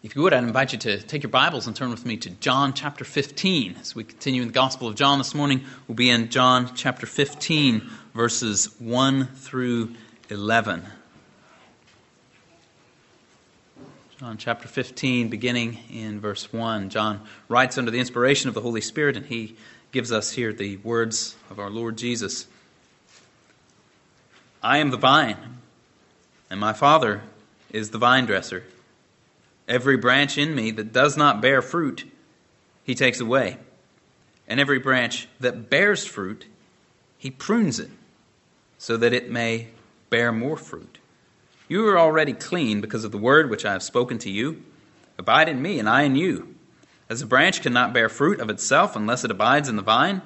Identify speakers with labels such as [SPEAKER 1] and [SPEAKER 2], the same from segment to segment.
[SPEAKER 1] If you would, I'd invite you to take your Bibles and turn with me to John chapter 15. As we continue in the Gospel of John this morning, we'll be in John chapter 15, verses 1 through 11. John chapter 15, beginning in verse 1. John writes under the inspiration of the Holy Spirit, and he gives us here the words of our Lord Jesus I am the vine, and my Father is the vine dresser. Every branch in me that does not bear fruit, he takes away. And every branch that bears fruit, he prunes it, so that it may bear more fruit. You are already clean because of the word which I have spoken to you. Abide in me, and I in you. As a branch cannot bear fruit of itself unless it abides in the vine,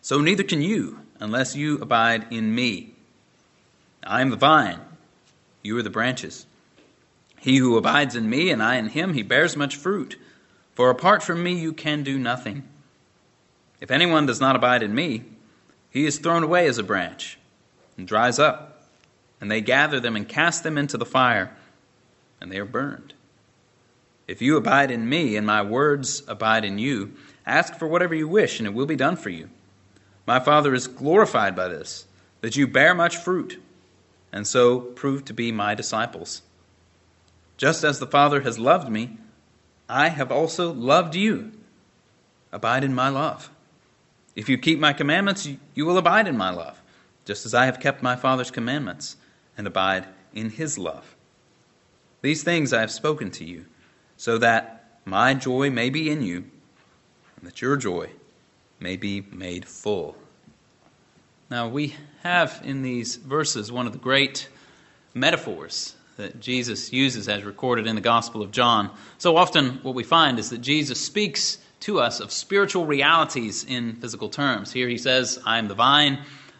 [SPEAKER 1] so neither can you unless you abide in me. I am the vine, you are the branches. He who abides in me and I in him, he bears much fruit. For apart from me, you can do nothing. If anyone does not abide in me, he is thrown away as a branch and dries up. And they gather them and cast them into the fire, and they are burned. If you abide in me and my words abide in you, ask for whatever you wish, and it will be done for you. My Father is glorified by this, that you bear much fruit, and so prove to be my disciples. Just as the Father has loved me, I have also loved you. Abide in my love. If you keep my commandments, you will abide in my love, just as I have kept my Father's commandments and abide in his love. These things I have spoken to you, so that my joy may be in you, and that your joy may be made full. Now, we have in these verses one of the great metaphors that Jesus uses as recorded in the Gospel of John. So often, what we find is that Jesus speaks to us of spiritual realities in physical terms. Here he says, I am the vine.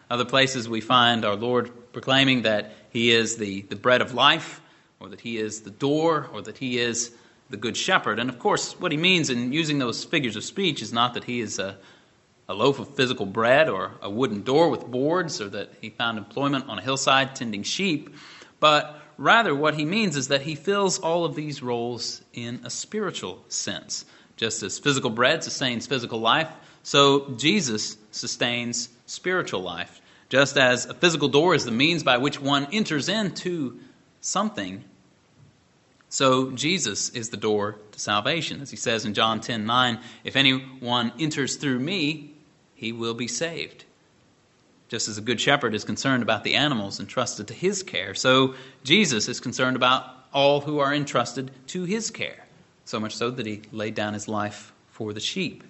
[SPEAKER 1] Other places we find our Lord proclaiming that he is the, the bread of life, or that he is the door, or that he is the good shepherd. And of course, what he means in using those figures of speech is not that he is a, a loaf of physical bread or a wooden door with boards, or that he found employment on a hillside tending sheep, but Rather, what he means is that he fills all of these roles in a spiritual sense. Just as physical bread sustains physical life, so Jesus sustains spiritual life. Just as a physical door is the means by which one enters into something, so Jesus is the door to salvation. As he says in John 10 9, if anyone enters through me, he will be saved. Just as a good shepherd is concerned about the animals entrusted to his care, so Jesus is concerned about all who are entrusted to his care. So much so that he laid down his life for the sheep.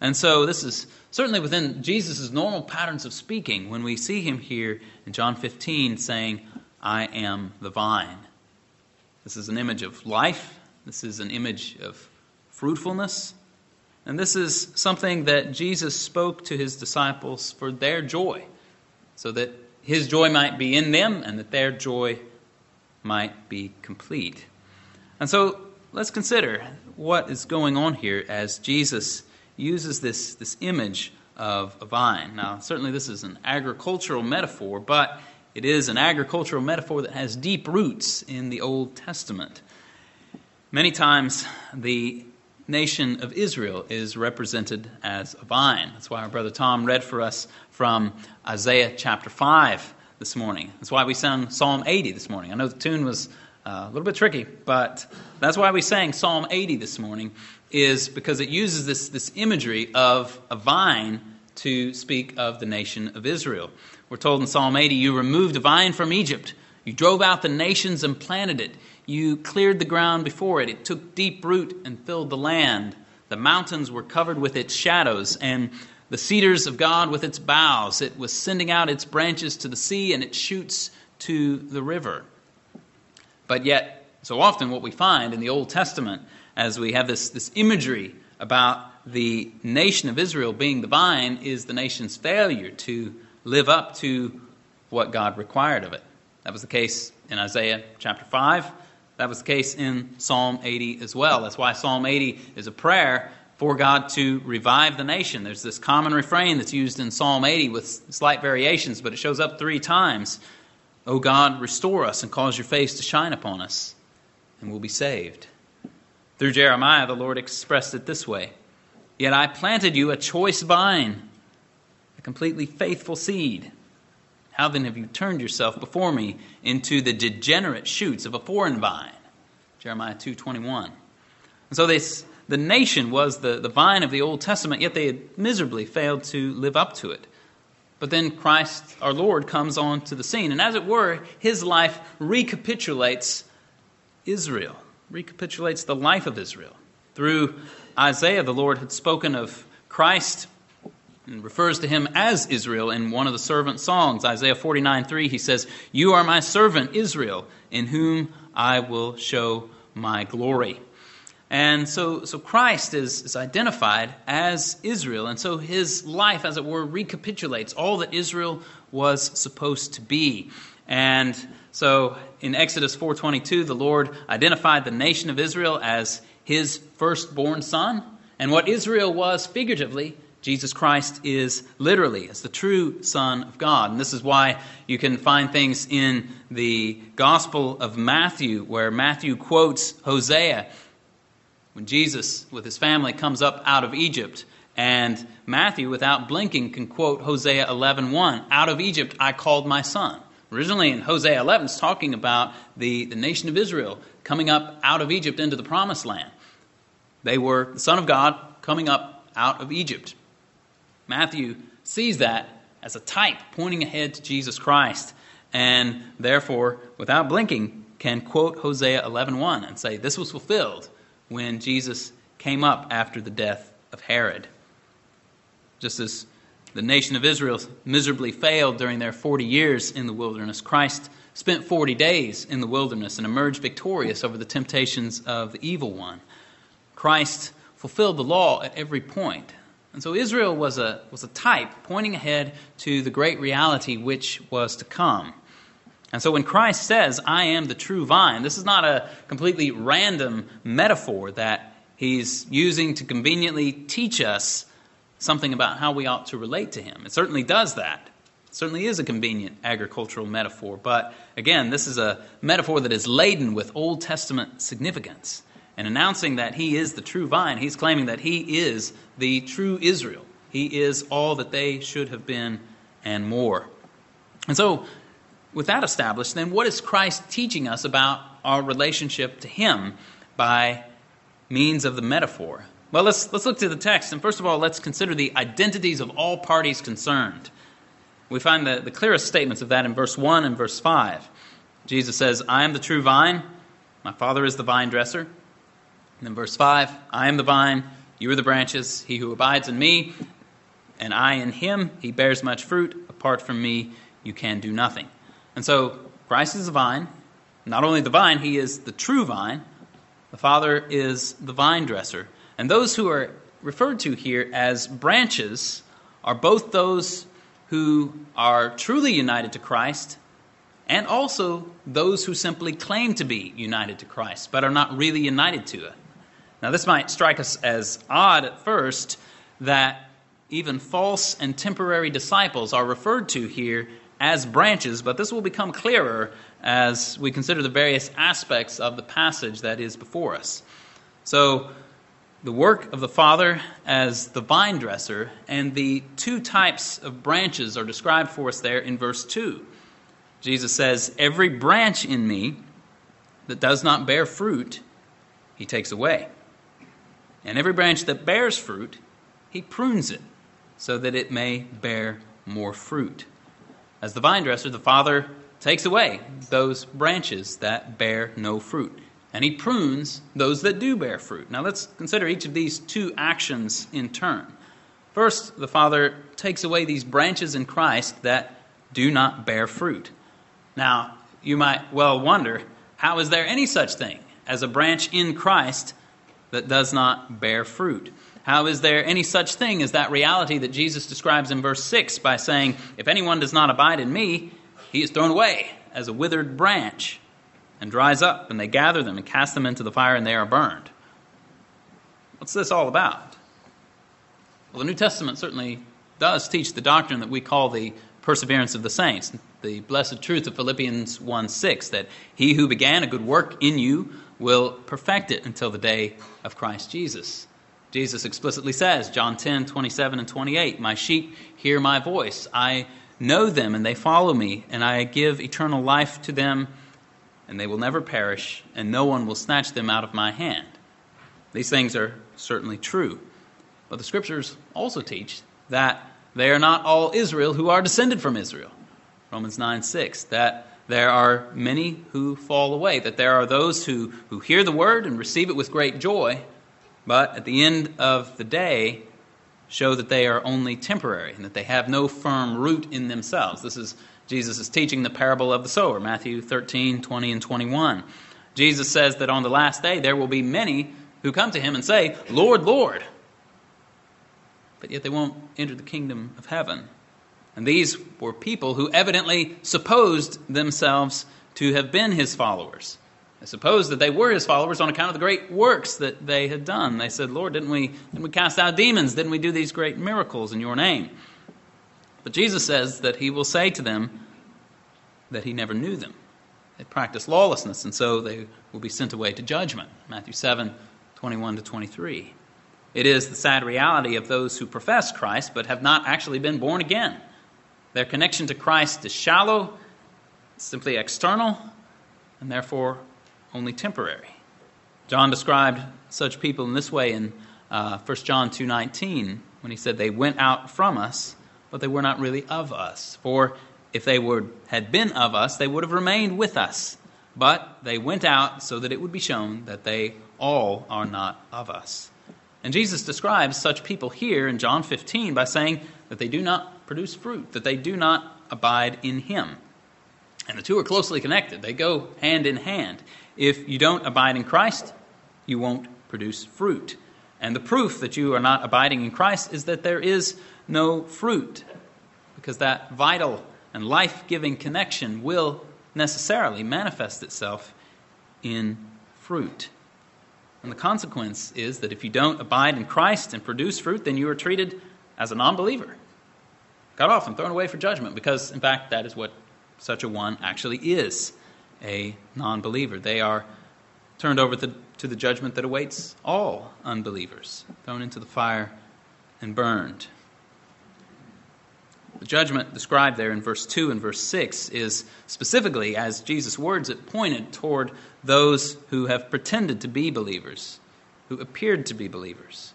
[SPEAKER 1] And so this is certainly within Jesus' normal patterns of speaking when we see him here in John 15 saying, I am the vine. This is an image of life. This is an image of fruitfulness. And this is something that Jesus spoke to his disciples for their joy so that his joy might be in them and that their joy might be complete. And so let's consider what is going on here as Jesus uses this, this image of a vine. Now, certainly this is an agricultural metaphor, but it is an agricultural metaphor that has deep roots in the Old Testament. Many times, the nation of Israel is represented as a vine. That's why our brother Tom read for us from Isaiah chapter 5 this morning. That's why we sang Psalm 80 this morning. I know the tune was uh, a little bit tricky, but that's why we sang Psalm 80 this morning, is because it uses this, this imagery of a vine to speak of the nation of Israel. We're told in Psalm 80, You removed a vine from Egypt, you drove out the nations and planted it. You cleared the ground before it. It took deep root and filled the land. The mountains were covered with its shadows, and the cedars of God with its boughs. It was sending out its branches to the sea and its shoots to the river. But yet, so often what we find in the Old Testament, as we have this, this imagery about the nation of Israel being the vine, is the nation's failure to live up to what God required of it. That was the case in Isaiah chapter 5. That was the case in Psalm 80 as well. That's why Psalm 80 is a prayer for God to revive the nation. There's this common refrain that's used in Psalm 80 with slight variations, but it shows up three times. O God, restore us and cause your face to shine upon us, and we'll be saved. Through Jeremiah, the Lord expressed it this way Yet I planted you a choice vine, a completely faithful seed. How then have you turned yourself before me into the degenerate shoots of a foreign vine? Jeremiah 2.21. And so this, the nation was the, the vine of the Old Testament, yet they had miserably failed to live up to it. But then Christ, our Lord, comes onto the scene. And as it were, his life recapitulates Israel, recapitulates the life of Israel. Through Isaiah, the Lord had spoken of Christ and refers to him as Israel in one of the servant songs. Isaiah 49 3, he says, You are my servant Israel, in whom I will show my glory. And so, so Christ is, is identified as Israel, and so his life, as it were, recapitulates all that Israel was supposed to be. And so in Exodus 4:22, the Lord identified the nation of Israel as his firstborn son, and what Israel was figuratively Jesus Christ is literally as the true Son of God. And this is why you can find things in the Gospel of Matthew where Matthew quotes Hosea when Jesus, with his family, comes up out of Egypt. And Matthew, without blinking, can quote Hosea 11.1, Out of Egypt I called my son. Originally in Hosea 11, it's talking about the, the nation of Israel coming up out of Egypt into the promised land. They were the Son of God coming up out of Egypt. Matthew sees that as a type pointing ahead to Jesus Christ, and therefore, without blinking, can quote Hosea 11:1 and say this was fulfilled when Jesus came up after the death of Herod. Just as the nation of Israel miserably failed during their 40 years in the wilderness, Christ spent 40 days in the wilderness and emerged victorious over the temptations of the evil one. Christ fulfilled the law at every point. And so Israel was a, was a type pointing ahead to the great reality which was to come. And so when Christ says, I am the true vine, this is not a completely random metaphor that he's using to conveniently teach us something about how we ought to relate to him. It certainly does that. It certainly is a convenient agricultural metaphor. But again, this is a metaphor that is laden with Old Testament significance and announcing that he is the true vine, he's claiming that he is the true Israel. He is all that they should have been and more. And so, with that established, then what is Christ teaching us about our relationship to him by means of the metaphor? Well, let's, let's look to the text. And first of all, let's consider the identities of all parties concerned. We find the, the clearest statements of that in verse 1 and verse 5. Jesus says, I am the true vine, my Father is the vine dresser. And then verse 5 I am the vine, you are the branches. He who abides in me, and I in him, he bears much fruit. Apart from me, you can do nothing. And so, Christ is the vine. Not only the vine, he is the true vine. The Father is the vine dresser. And those who are referred to here as branches are both those who are truly united to Christ and also those who simply claim to be united to Christ but are not really united to it. Now, this might strike us as odd at first that even false and temporary disciples are referred to here as branches, but this will become clearer as we consider the various aspects of the passage that is before us. So, the work of the Father as the vine dresser and the two types of branches are described for us there in verse 2. Jesus says, Every branch in me that does not bear fruit, he takes away. And every branch that bears fruit, he prunes it, so that it may bear more fruit. As the vine dresser, the Father takes away those branches that bear no fruit, and he prunes those that do bear fruit. Now let's consider each of these two actions in turn. First, the Father takes away these branches in Christ that do not bear fruit. Now, you might well wonder how is there any such thing as a branch in Christ that does not bear fruit? How is there any such thing as that reality that Jesus describes in verse 6 by saying, If anyone does not abide in me, he is thrown away as a withered branch and dries up, and they gather them and cast them into the fire, and they are burned. What's this all about? Well, the New Testament certainly does teach the doctrine that we call the perseverance of the saints, the blessed truth of Philippians 1 6, that he who began a good work in you will perfect it until the day of Christ Jesus. Jesus explicitly says, John 10, 27 and 28, My sheep hear my voice. I know them and they follow me, and I give eternal life to them, and they will never perish, and no one will snatch them out of my hand. These things are certainly true. But the scriptures also teach that they are not all Israel who are descended from Israel. Romans 9 6. That there are many who fall away, that there are those who, who hear the word and receive it with great joy, but at the end of the day show that they are only temporary and that they have no firm root in themselves. This is Jesus is teaching the parable of the sower, Matthew 13, 20, and 21. Jesus says that on the last day there will be many who come to him and say, Lord, Lord. But yet they won't enter the kingdom of heaven. And these were people who evidently supposed themselves to have been his followers. They supposed that they were his followers on account of the great works that they had done. They said, Lord, didn't we, didn't we cast out demons? Didn't we do these great miracles in your name? But Jesus says that he will say to them that he never knew them. They practice lawlessness, and so they will be sent away to judgment. Matthew 7 21 to 23. It is the sad reality of those who profess Christ but have not actually been born again. Their connection to Christ is shallow, simply external, and therefore only temporary. John described such people in this way in uh, 1 John 2:19 when he said they went out from us, but they were not really of us. For if they were, had been of us, they would have remained with us. But they went out so that it would be shown that they all are not of us. And Jesus describes such people here in John 15 by saying that they do not produce fruit, that they do not abide in Him. And the two are closely connected, they go hand in hand. If you don't abide in Christ, you won't produce fruit. And the proof that you are not abiding in Christ is that there is no fruit, because that vital and life giving connection will necessarily manifest itself in fruit. And the consequence is that if you don't abide in Christ and produce fruit, then you are treated as a non believer, cut off and thrown away for judgment, because in fact, that is what such a one actually is a non believer. They are turned over to, to the judgment that awaits all unbelievers, thrown into the fire and burned. The judgment described there in verse 2 and verse 6 is specifically, as Jesus' words, it pointed toward those who have pretended to be believers, who appeared to be believers.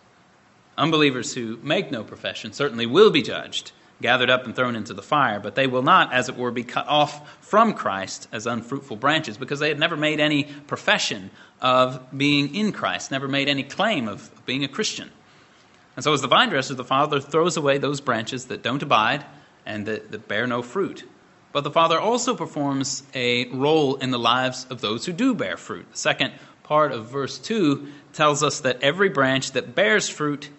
[SPEAKER 1] Unbelievers who make no profession certainly will be judged, gathered up and thrown into the fire, but they will not, as it were, be cut off from Christ as unfruitful branches because they had never made any profession of being in Christ, never made any claim of being a Christian. And so, as the vine dresser, the Father throws away those branches that don't abide and that, that bear no fruit. But the Father also performs a role in the lives of those who do bear fruit. The second part of verse 2 tells us that every branch that bears fruit,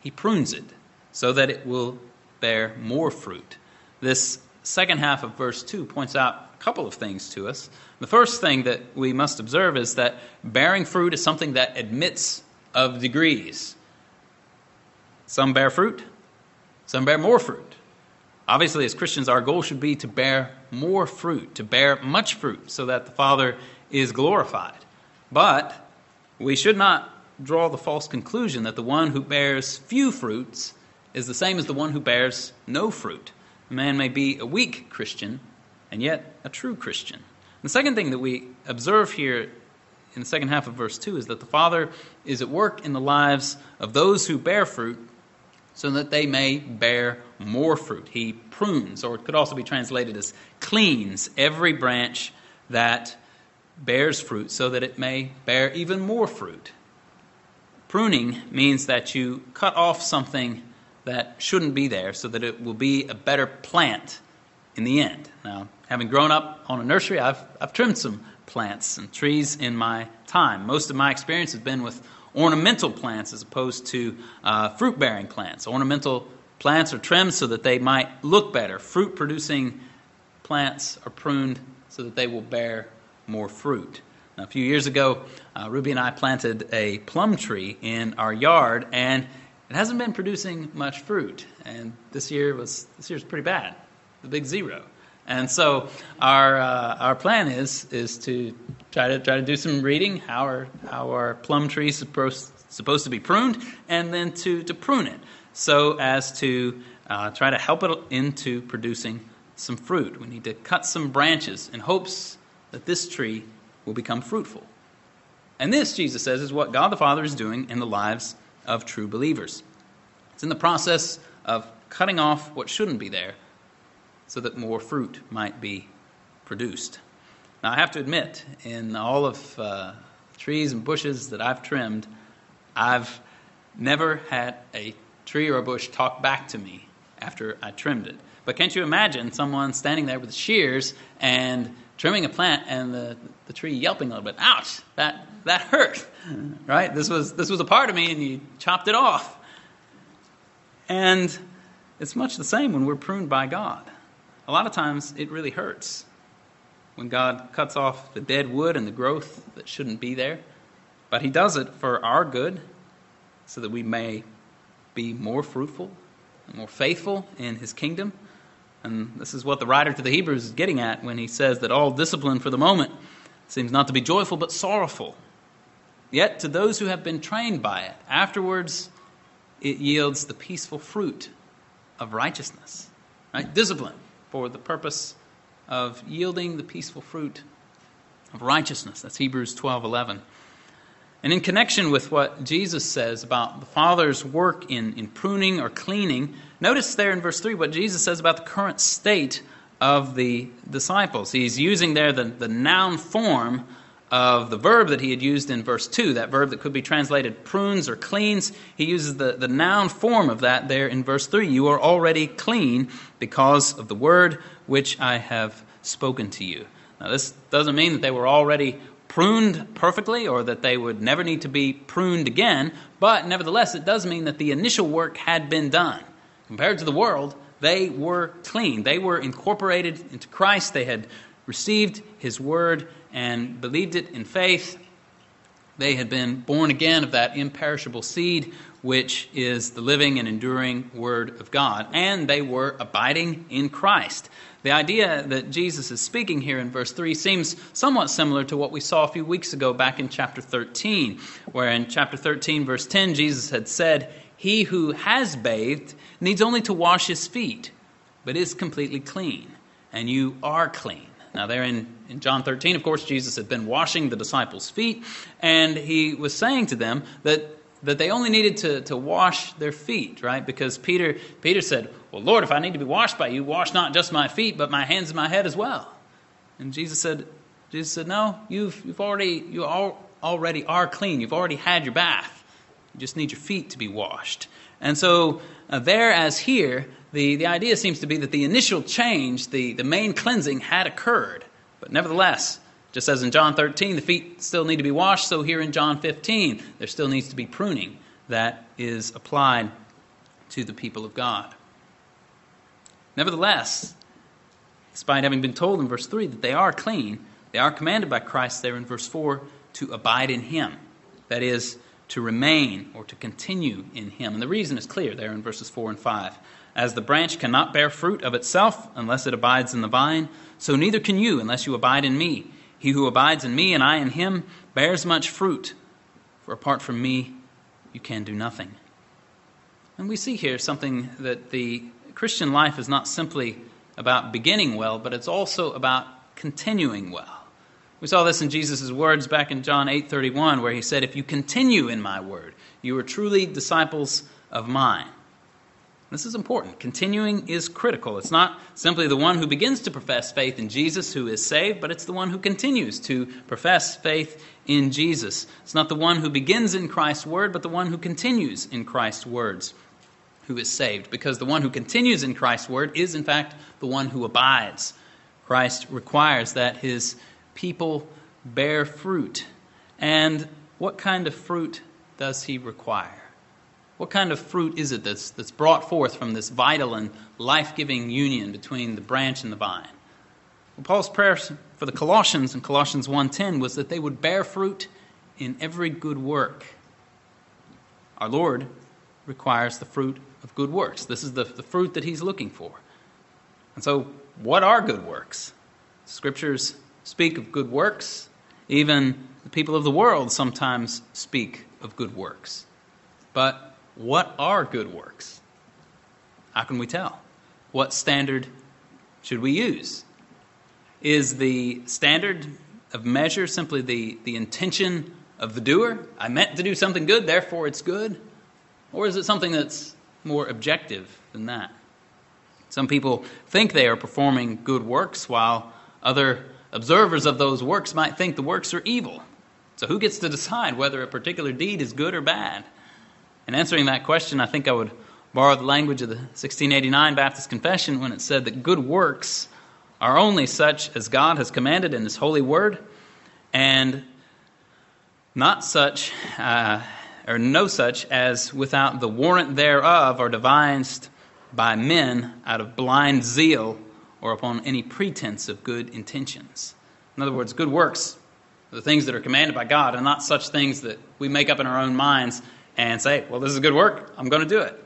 [SPEAKER 1] he prunes it so that it will bear more fruit. This second half of verse 2 points out a couple of things to us. The first thing that we must observe is that bearing fruit is something that admits of degrees. Some bear fruit, some bear more fruit. Obviously, as Christians, our goal should be to bear more fruit, to bear much fruit, so that the Father is glorified. But we should not draw the false conclusion that the one who bears few fruits is the same as the one who bears no fruit. A man may be a weak Christian and yet a true Christian. The second thing that we observe here in the second half of verse 2 is that the Father is at work in the lives of those who bear fruit so that they may bear more fruit. He prunes, or it could also be translated as cleans, every branch that bears fruit so that it may bear even more fruit. Pruning means that you cut off something that shouldn't be there so that it will be a better plant in the end. Now, having grown up on a nursery, I've, I've trimmed some plants and trees in my time. Most of my experience has been with ornamental plants as opposed to uh, fruit bearing plants. Ornamental plants are trimmed so that they might look better. Fruit producing plants are pruned so that they will bear more fruit. Now, a few years ago, uh, Ruby and I planted a plum tree in our yard, and it hasn't been producing much fruit. And this year was this year's pretty bad, the big zero. And so our uh, our plan is is to try to try to do some reading how our how our plum tree is supposed supposed to be pruned, and then to to prune it so as to uh, try to help it into producing some fruit. We need to cut some branches in hopes that this tree will become fruitful. And this, Jesus says, is what God the Father is doing in the lives of true believers. It's in the process of cutting off what shouldn't be there so that more fruit might be produced. Now, I have to admit, in all of uh, trees and bushes that I've trimmed, I've never had a tree or a bush talk back to me after I trimmed it. But can't you imagine someone standing there with shears and trimming a plant and the, the tree yelping a little bit? Ouch! That that hurt, right? This was this was a part of me, and you chopped it off. And it's much the same when we're pruned by God. A lot of times it really hurts when God cuts off the dead wood and the growth that shouldn't be there. But He does it for our good so that we may be more fruitful and more faithful in His kingdom. And this is what the writer to the Hebrews is getting at when he says that all discipline for the moment seems not to be joyful but sorrowful. Yet to those who have been trained by it, afterwards it yields the peaceful fruit of righteousness. Right? Discipline for the purpose of yielding the peaceful fruit of righteousness. That's Hebrews 12 11. And in connection with what Jesus says about the Father's work in, in pruning or cleaning, notice there in verse 3 what Jesus says about the current state of the disciples. He's using there the, the noun form of the verb that he had used in verse 2, that verb that could be translated prunes or cleans. He uses the, the noun form of that there in verse 3. You are already clean because of the word which I have spoken to you. Now, this doesn't mean that they were already pruned perfectly or that they would never need to be pruned again, but nevertheless, it does mean that the initial work had been done. Compared to the world, they were clean. They were incorporated into Christ. They had received his word and believed it in faith. They had been born again of that imperishable seed, which is the living and enduring Word of God, and they were abiding in Christ. The idea that Jesus is speaking here in verse 3 seems somewhat similar to what we saw a few weeks ago back in chapter 13, where in chapter 13, verse 10, Jesus had said, He who has bathed needs only to wash his feet, but is completely clean, and you are clean. Now, there in, in John 13, of course, Jesus had been washing the disciples' feet, and he was saying to them that, that they only needed to, to wash their feet, right? Because Peter, Peter said, Well, Lord, if I need to be washed by you, wash not just my feet, but my hands and my head as well. And Jesus said, Jesus said, No, you've, you've already, you all, already are clean. You've already had your bath. You just need your feet to be washed. And so, uh, there as here, the, the idea seems to be that the initial change, the, the main cleansing, had occurred. But nevertheless, just as in John 13, the feet still need to be washed, so here in John 15, there still needs to be pruning that is applied to the people of God. Nevertheless, despite having been told in verse 3 that they are clean, they are commanded by Christ there in verse 4 to abide in Him. That is, to remain or to continue in Him. And the reason is clear there in verses 4 and 5. As the branch cannot bear fruit of itself unless it abides in the vine, so neither can you unless you abide in me. He who abides in me and I in him bears much fruit, for apart from me you can do nothing. And we see here something that the Christian life is not simply about beginning well, but it's also about continuing well. We saw this in Jesus' words back in John 8:31 where he said, "If you continue in my word, you are truly disciples of mine." This is important. Continuing is critical. It's not simply the one who begins to profess faith in Jesus who is saved, but it's the one who continues to profess faith in Jesus. It's not the one who begins in Christ's word, but the one who continues in Christ's words who is saved. Because the one who continues in Christ's word is, in fact, the one who abides. Christ requires that his people bear fruit. And what kind of fruit does he require? What kind of fruit is it that's, that's brought forth from this vital and life giving union between the branch and the vine? Well, Paul's prayer for the Colossians in Colossians 1.10 was that they would bear fruit in every good work. Our Lord requires the fruit of good works. This is the, the fruit that he's looking for. And so what are good works? Scriptures speak of good works. Even the people of the world sometimes speak of good works. But what are good works? How can we tell? What standard should we use? Is the standard of measure simply the, the intention of the doer? I meant to do something good, therefore it's good? Or is it something that's more objective than that? Some people think they are performing good works, while other observers of those works might think the works are evil. So, who gets to decide whether a particular deed is good or bad? In answering that question, I think I would borrow the language of the 1689 Baptist Confession when it said that good works are only such as God has commanded in His holy word, and not such, uh, or no such, as without the warrant thereof are devised by men out of blind zeal or upon any pretense of good intentions. In other words, good works are the things that are commanded by God, and not such things that we make up in our own minds and say, well, this is a good work, I'm going to do it.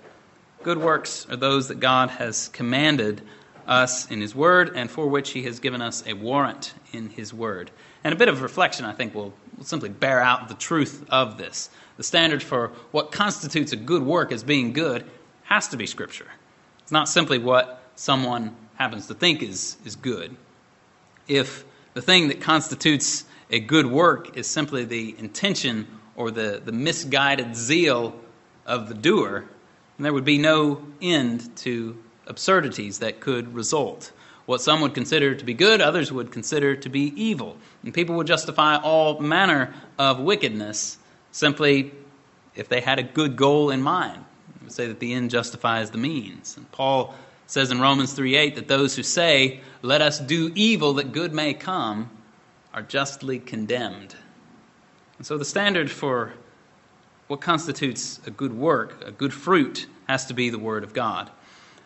[SPEAKER 1] Good works are those that God has commanded us in His Word and for which He has given us a warrant in His Word. And a bit of reflection, I think, will, will simply bear out the truth of this. The standard for what constitutes a good work as being good has to be Scripture. It's not simply what someone happens to think is, is good. If the thing that constitutes a good work is simply the intention or the, the misguided zeal of the doer, then there would be no end to absurdities that could result. What some would consider to be good, others would consider to be evil. And people would justify all manner of wickedness simply if they had a good goal in mind would say that the end justifies the means. And Paul says in Romans 3:8 that those who say, "Let us do evil that good may come," are justly condemned. And so the standard for what constitutes a good work, a good fruit, has to be the word of God.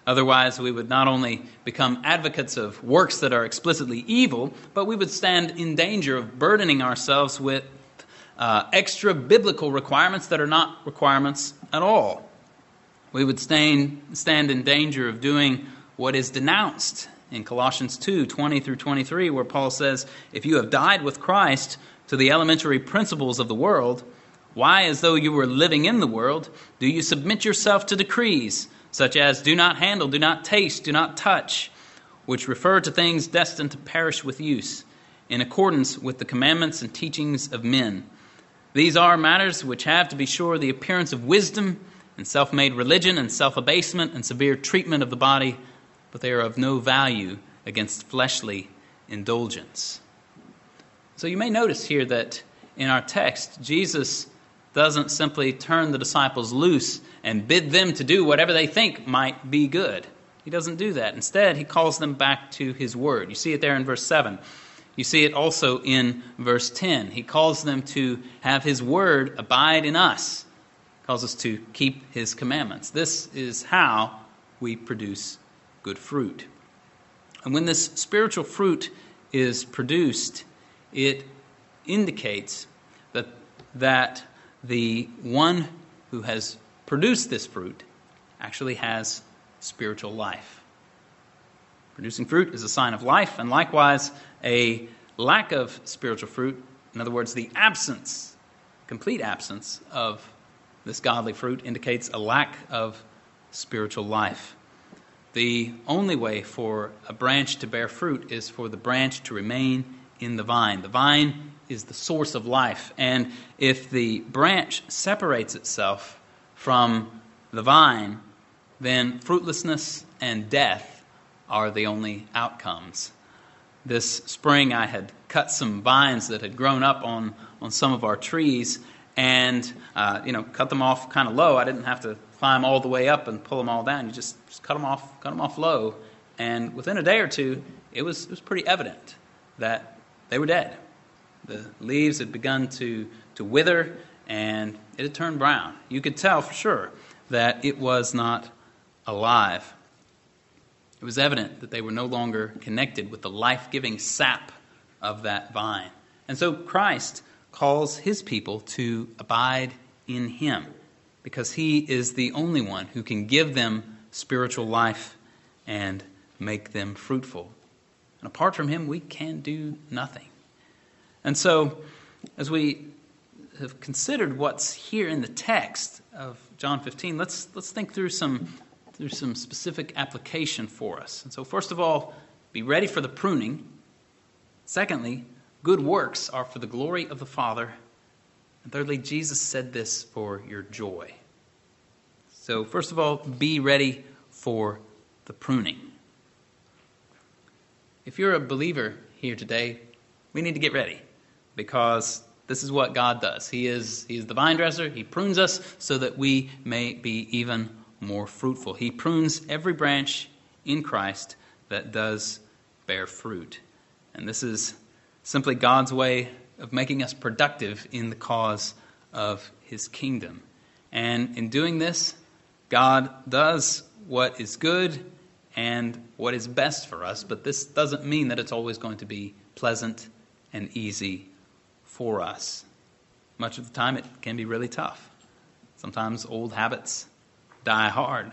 [SPEAKER 1] Otherwise, we would not only become advocates of works that are explicitly evil, but we would stand in danger of burdening ourselves with uh, extra biblical requirements that are not requirements at all we would stand, stand in danger of doing what is denounced in Colossians 2 20 through 23, where Paul says, If you have died with Christ to the elementary principles of the world, why, as though you were living in the world, do you submit yourself to decrees such as do not handle, do not taste, do not touch, which refer to things destined to perish with use, in accordance with the commandments and teachings of men? These are matters which have, to be sure, the appearance of wisdom and self made religion and self abasement and severe treatment of the body, but they are of no value against fleshly indulgence. So you may notice here that in our text, Jesus doesn't simply turn the disciples loose and bid them to do whatever they think might be good. He doesn't do that. Instead, he calls them back to his word. You see it there in verse 7. You see it also in verse 10. He calls them to have his word abide in us calls us to keep his commandments. This is how we produce good fruit. And when this spiritual fruit is produced, it indicates that, that the one who has produced this fruit actually has spiritual life. Producing fruit is a sign of life, and likewise, a lack of spiritual fruit, in other words, the absence, complete absence of this godly fruit indicates a lack of spiritual life. The only way for a branch to bear fruit is for the branch to remain in the vine. The vine is the source of life, and if the branch separates itself from the vine, then fruitlessness and death are the only outcomes. This spring, I had cut some vines that had grown up on, on some of our trees, and uh, you know cut them off kind of low. I didn't have to climb all the way up and pull them all down. You just, just cut them off, cut them off low, and within a day or two, it was it was pretty evident that they were dead. The leaves had begun to to wither, and it had turned brown. You could tell for sure that it was not alive. It was evident that they were no longer connected with the life giving sap of that vine. And so Christ calls his people to abide in him because he is the only one who can give them spiritual life and make them fruitful. And apart from Him, we can do nothing. And so, as we have considered what's here in the text of John 15, let's, let's think through some, through some specific application for us. And so, first of all, be ready for the pruning. Secondly, good works are for the glory of the Father. And thirdly, Jesus said this for your joy. So, first of all, be ready for the pruning. If you're a believer here today, we need to get ready because this is what God does. He is, he is the vine dresser. He prunes us so that we may be even more fruitful. He prunes every branch in Christ that does bear fruit. And this is simply God's way of making us productive in the cause of his kingdom. And in doing this, God does what is good and what is best for us, but this doesn't mean that it's always going to be pleasant and easy for us. Much of the time, it can be really tough. Sometimes old habits die hard.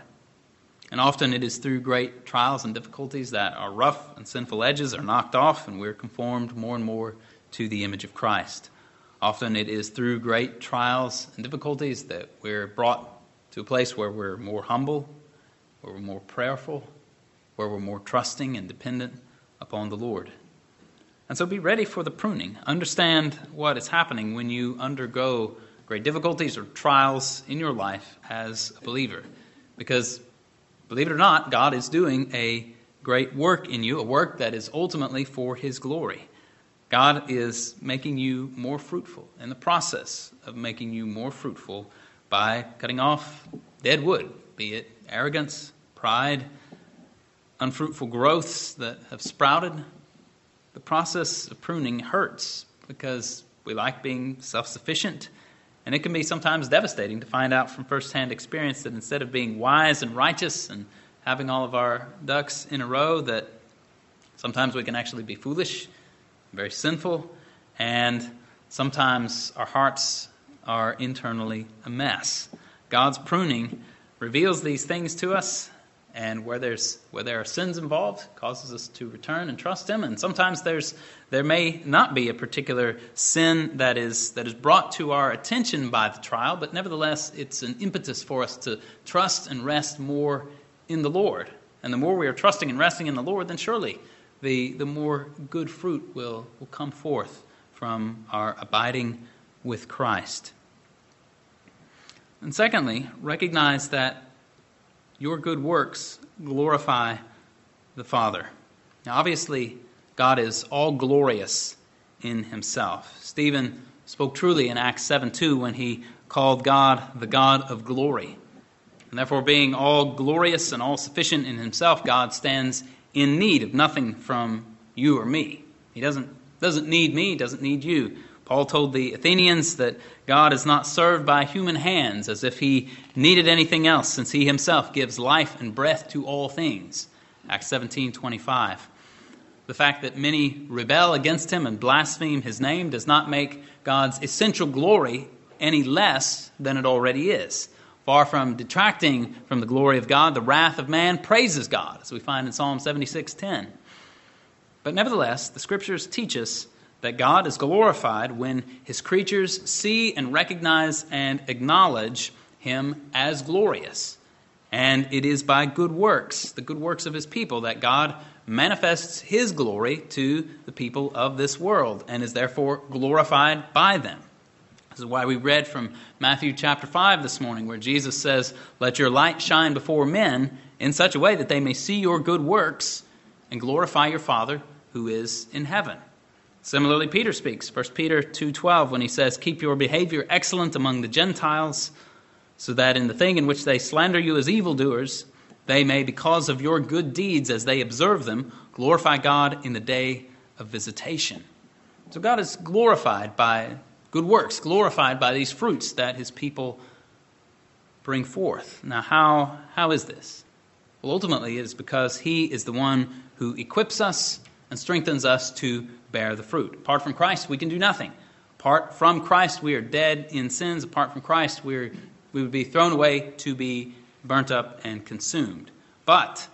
[SPEAKER 1] And often it is through great trials and difficulties that our rough and sinful edges are knocked off and we're conformed more and more to the image of Christ. Often it is through great trials and difficulties that we're brought to a place where we're more humble, where we're more prayerful, where we're more trusting and dependent upon the Lord. And so be ready for the pruning. Understand what is happening when you undergo great difficulties or trials in your life as a believer. Because, believe it or not, God is doing a great work in you, a work that is ultimately for His glory. God is making you more fruitful in the process of making you more fruitful by cutting off dead wood, be it arrogance, pride, unfruitful growths that have sprouted. The process of pruning hurts because we like being self sufficient. And it can be sometimes devastating to find out from firsthand experience that instead of being wise and righteous and having all of our ducks in a row, that sometimes we can actually be foolish very sinful, and sometimes our hearts are internally a mess. God's pruning reveals these things to us, and where there's where there are sins involved, causes us to return and trust Him. And sometimes there's there may not be a particular sin that is that is brought to our attention by the trial, but nevertheless, it's an impetus for us to trust and rest more in the Lord. And the more we are trusting and resting in the Lord, then surely the, the more good fruit will, will come forth from our abiding with Christ. And secondly, recognize that your good works glorify the Father. Now, obviously, God is all glorious in himself. Stephen spoke truly in Acts 7 2 when he called God the God of glory. And therefore, being all glorious and all sufficient in himself, God stands in need of nothing from you or me. He doesn't, doesn't need me, doesn't need you. Paul told the Athenians that God is not served by human hands as if he needed anything else, since he himself gives life and breath to all things. Acts 17 25. The fact that many rebel against him and blaspheme his name does not make God's essential glory any less than it already is. Far from detracting from the glory of God, the wrath of man praises God, as we find in Psalm 76:10. But nevertheless, the scriptures teach us that God is glorified when his creatures see and recognize and acknowledge him as glorious. And it is by good works, the good works of his people, that God manifests his glory to the people of this world and is therefore glorified by them. This is why we read from Matthew chapter 5 this morning, where Jesus says, Let your light shine before men in such a way that they may see your good works and glorify your Father who is in heaven. Similarly, Peter speaks, 1 Peter 2.12, when he says, Keep your behavior excellent among the Gentiles, so that in the thing in which they slander you as evildoers, they may, because of your good deeds as they observe them, glorify God in the day of visitation. So God is glorified by good works, glorified by these fruits that his people bring forth. Now, how, how is this? Well, ultimately, it is because he is the one who equips us and strengthens us to bear the fruit. Apart from Christ, we can do nothing. Apart from Christ, we are dead in sins. Apart from Christ, we, are, we would be thrown away to be burnt up and consumed. But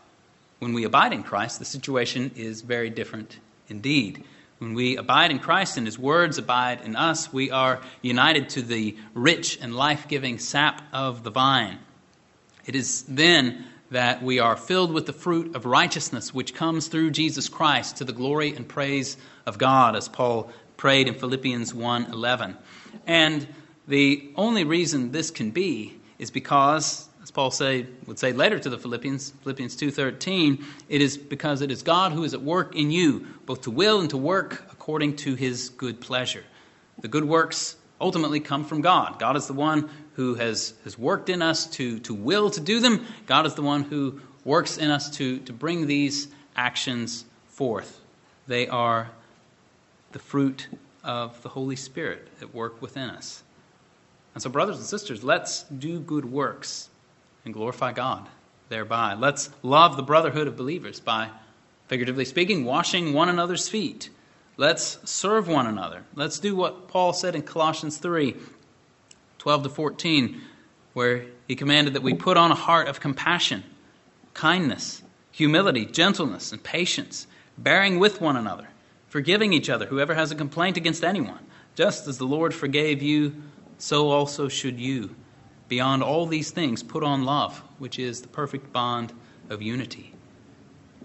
[SPEAKER 1] when we abide in Christ, the situation is very different indeed. When we abide in Christ and His words abide in us, we are united to the rich and life giving sap of the vine. It is then that we are filled with the fruit of righteousness which comes through Jesus Christ to the glory and praise of God, as Paul prayed in Philippians 1:11. And the only reason this can be is because as Paul say, would say later to the Philippians, Philippians 2.13, it is because it is God who is at work in you, both to will and to work according to his good pleasure. The good works ultimately come from God. God is the one who has, has worked in us to, to will to do them. God is the one who works in us to, to bring these actions forth. They are the fruit of the Holy Spirit at work within us. And so, brothers and sisters, let's do good works and glorify God thereby. Let's love the brotherhood of believers by, figuratively speaking, washing one another's feet. Let's serve one another. Let's do what Paul said in Colossians 3 12 to 14, where he commanded that we put on a heart of compassion, kindness, humility, gentleness, and patience, bearing with one another, forgiving each other, whoever has a complaint against anyone. Just as the Lord forgave you, so also should you. Beyond all these things, put on love, which is the perfect bond of unity.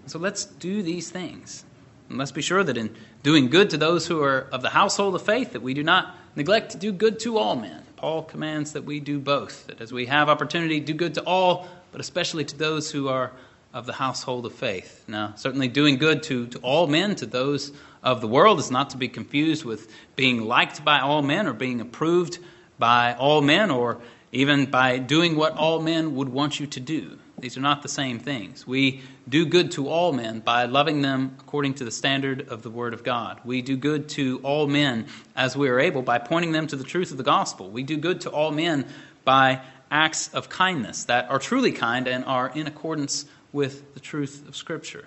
[SPEAKER 1] So let's do these things. And let's be sure that in doing good to those who are of the household of faith, that we do not neglect to do good to all men. Paul commands that we do both, that as we have opportunity, do good to all, but especially to those who are of the household of faith. Now, certainly doing good to, to all men, to those of the world, is not to be confused with being liked by all men or being approved by all men or even by doing what all men would want you to do. These are not the same things. We do good to all men by loving them according to the standard of the Word of God. We do good to all men as we are able by pointing them to the truth of the gospel. We do good to all men by acts of kindness that are truly kind and are in accordance with the truth of Scripture.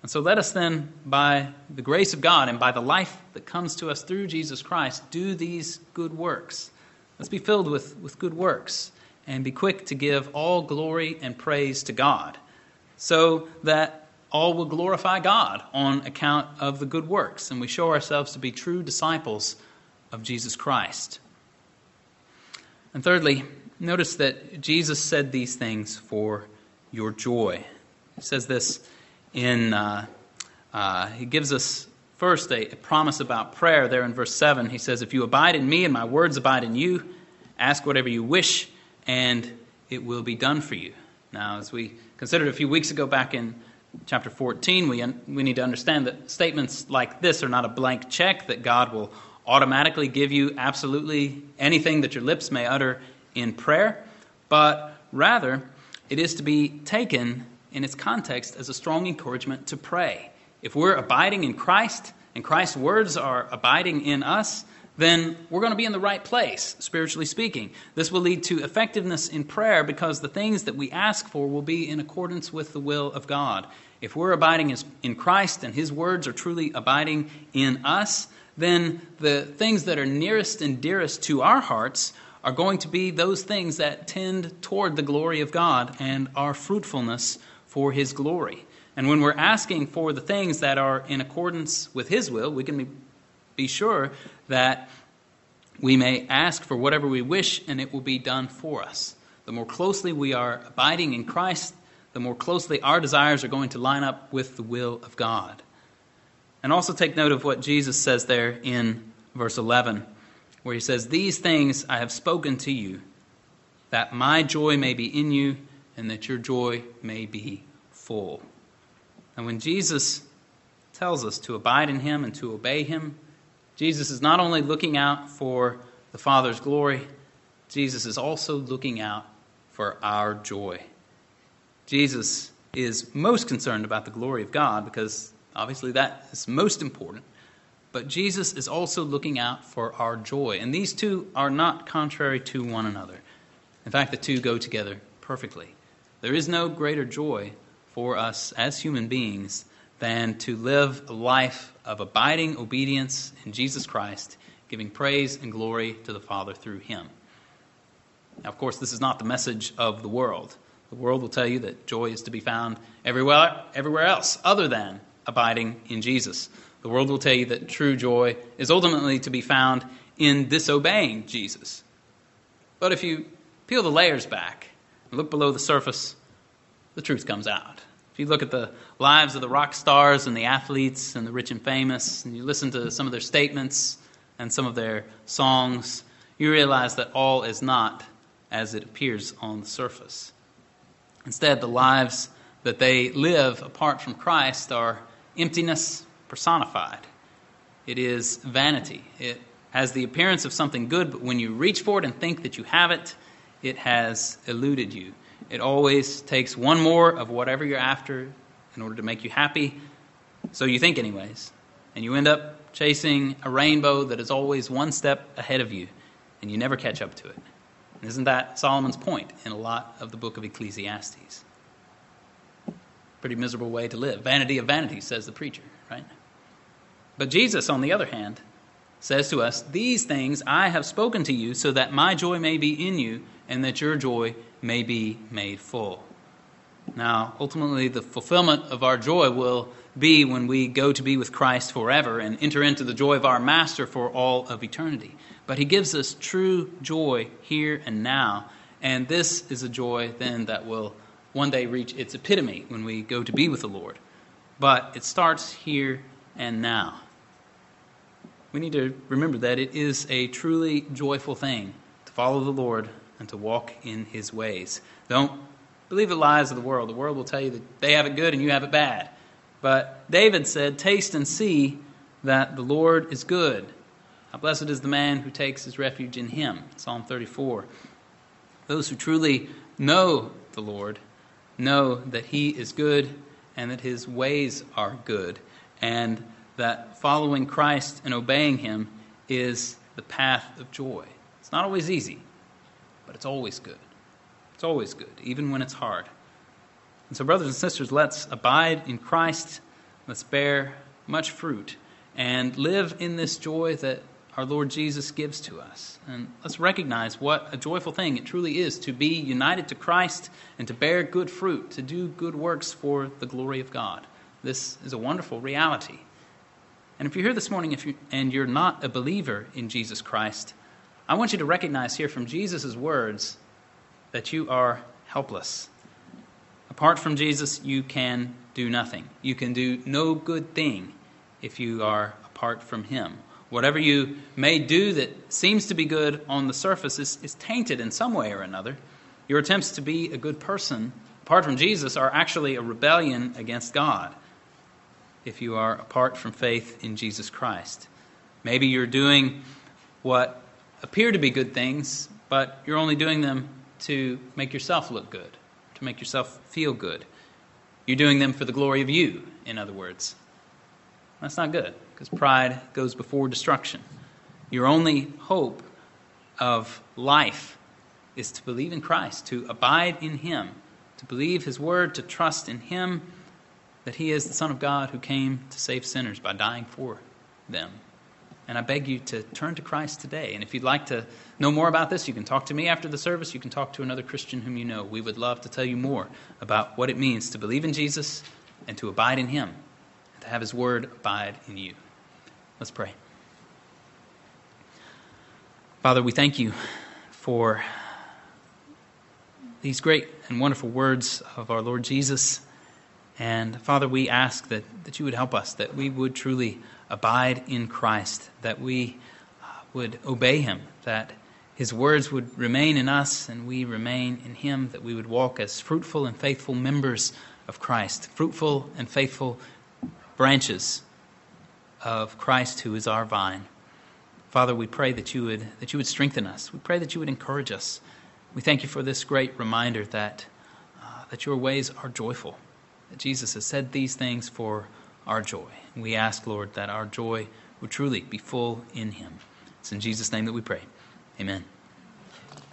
[SPEAKER 1] And so let us then, by the grace of God and by the life that comes to us through Jesus Christ, do these good works Let's be filled with, with good works and be quick to give all glory and praise to God so that all will glorify God on account of the good works and we show ourselves to be true disciples of Jesus Christ. And thirdly, notice that Jesus said these things for your joy. He says this in, uh, uh, he gives us First, a, a promise about prayer there in verse 7. He says, If you abide in me and my words abide in you, ask whatever you wish, and it will be done for you. Now, as we considered a few weeks ago back in chapter 14, we, un- we need to understand that statements like this are not a blank check that God will automatically give you absolutely anything that your lips may utter in prayer, but rather it is to be taken in its context as a strong encouragement to pray. If we're abiding in Christ and Christ's words are abiding in us, then we're going to be in the right place, spiritually speaking. This will lead to effectiveness in prayer because the things that we ask for will be in accordance with the will of God. If we're abiding in Christ and His words are truly abiding in us, then the things that are nearest and dearest to our hearts are going to be those things that tend toward the glory of God and our fruitfulness for His glory. And when we're asking for the things that are in accordance with His will, we can be sure that we may ask for whatever we wish and it will be done for us. The more closely we are abiding in Christ, the more closely our desires are going to line up with the will of God. And also take note of what Jesus says there in verse 11, where he says, These things I have spoken to you, that my joy may be in you and that your joy may be full. And when Jesus tells us to abide in him and to obey him, Jesus is not only looking out for the Father's glory, Jesus is also looking out for our joy. Jesus is most concerned about the glory of God because obviously that is most important. But Jesus is also looking out for our joy. And these two are not contrary to one another. In fact, the two go together perfectly. There is no greater joy for us as human beings than to live a life of abiding obedience in Jesus Christ, giving praise and glory to the Father through Him. Now, of course, this is not the message of the world. The world will tell you that joy is to be found everywhere, everywhere else other than abiding in Jesus. The world will tell you that true joy is ultimately to be found in disobeying Jesus. But if you peel the layers back and look below the surface, the truth comes out. If you look at the lives of the rock stars and the athletes and the rich and famous, and you listen to some of their statements and some of their songs, you realize that all is not as it appears on the surface. Instead, the lives that they live apart from Christ are emptiness personified. It is vanity. It has the appearance of something good, but when you reach for it and think that you have it, it has eluded you. It always takes one more of whatever you're after in order to make you happy. So you think, anyways. And you end up chasing a rainbow that is always one step ahead of you, and you never catch up to it. And isn't that Solomon's point in a lot of the book of Ecclesiastes? Pretty miserable way to live. Vanity of vanity, says the preacher, right? But Jesus, on the other hand, says to us, These things I have spoken to you so that my joy may be in you and that your joy may be made full. Now, ultimately, the fulfillment of our joy will be when we go to be with Christ forever and enter into the joy of our Master for all of eternity. But He gives us true joy here and now, and this is a joy then that will one day reach its epitome when we go to be with the Lord. But it starts here and now. We need to remember that it is a truly joyful thing to follow the Lord and to walk in his ways. Don't believe the lies of the world. The world will tell you that they have it good and you have it bad. But David said, Taste and see that the Lord is good. How blessed is the man who takes his refuge in him. Psalm 34. Those who truly know the Lord know that he is good and that his ways are good, and that following Christ and obeying him is the path of joy. It's not always easy, but it's always good. It's always good, even when it's hard. And so, brothers and sisters, let's abide in Christ. Let's bear much fruit and live in this joy that our Lord Jesus gives to us. And let's recognize what a joyful thing it truly is to be united to Christ and to bear good fruit, to do good works for the glory of God. This is a wonderful reality. And if you're here this morning you, and you're not a believer in Jesus Christ, I want you to recognize here from Jesus' words that you are helpless. Apart from Jesus, you can do nothing. You can do no good thing if you are apart from Him. Whatever you may do that seems to be good on the surface is, is tainted in some way or another. Your attempts to be a good person, apart from Jesus, are actually a rebellion against God if you are apart from faith in Jesus Christ. Maybe you're doing what appear to be good things, but you're only doing them to make yourself look good, to make yourself feel good. You're doing them for the glory of you, in other words. That's not good, because pride goes before destruction. Your only hope of life is to believe in Christ, to abide in Him, to believe His word, to trust in Him that He is the Son of God who came to save sinners by dying for them. And I beg you to turn to Christ today. And if you'd like to know more about this, you can talk to me after the service. You can talk to another Christian whom you know. We would love to tell you more about what it means to believe in Jesus and to abide in Him, and to have His Word abide in you. Let's pray. Father, we thank you for these great and wonderful words of our Lord Jesus. And Father, we ask that, that you would help us, that we would truly abide in Christ, that we uh, would obey him, that his words would remain in us and we remain in him, that we would walk as fruitful and faithful members of Christ, fruitful and faithful branches of Christ who is our vine. Father, we pray that you would that you would strengthen us. We pray that you would encourage us. We thank you for this great reminder that uh, that your ways are joyful. That Jesus has said these things for our joy. We ask, Lord, that our joy would truly be full in him. It's in Jesus' name that we pray. Amen.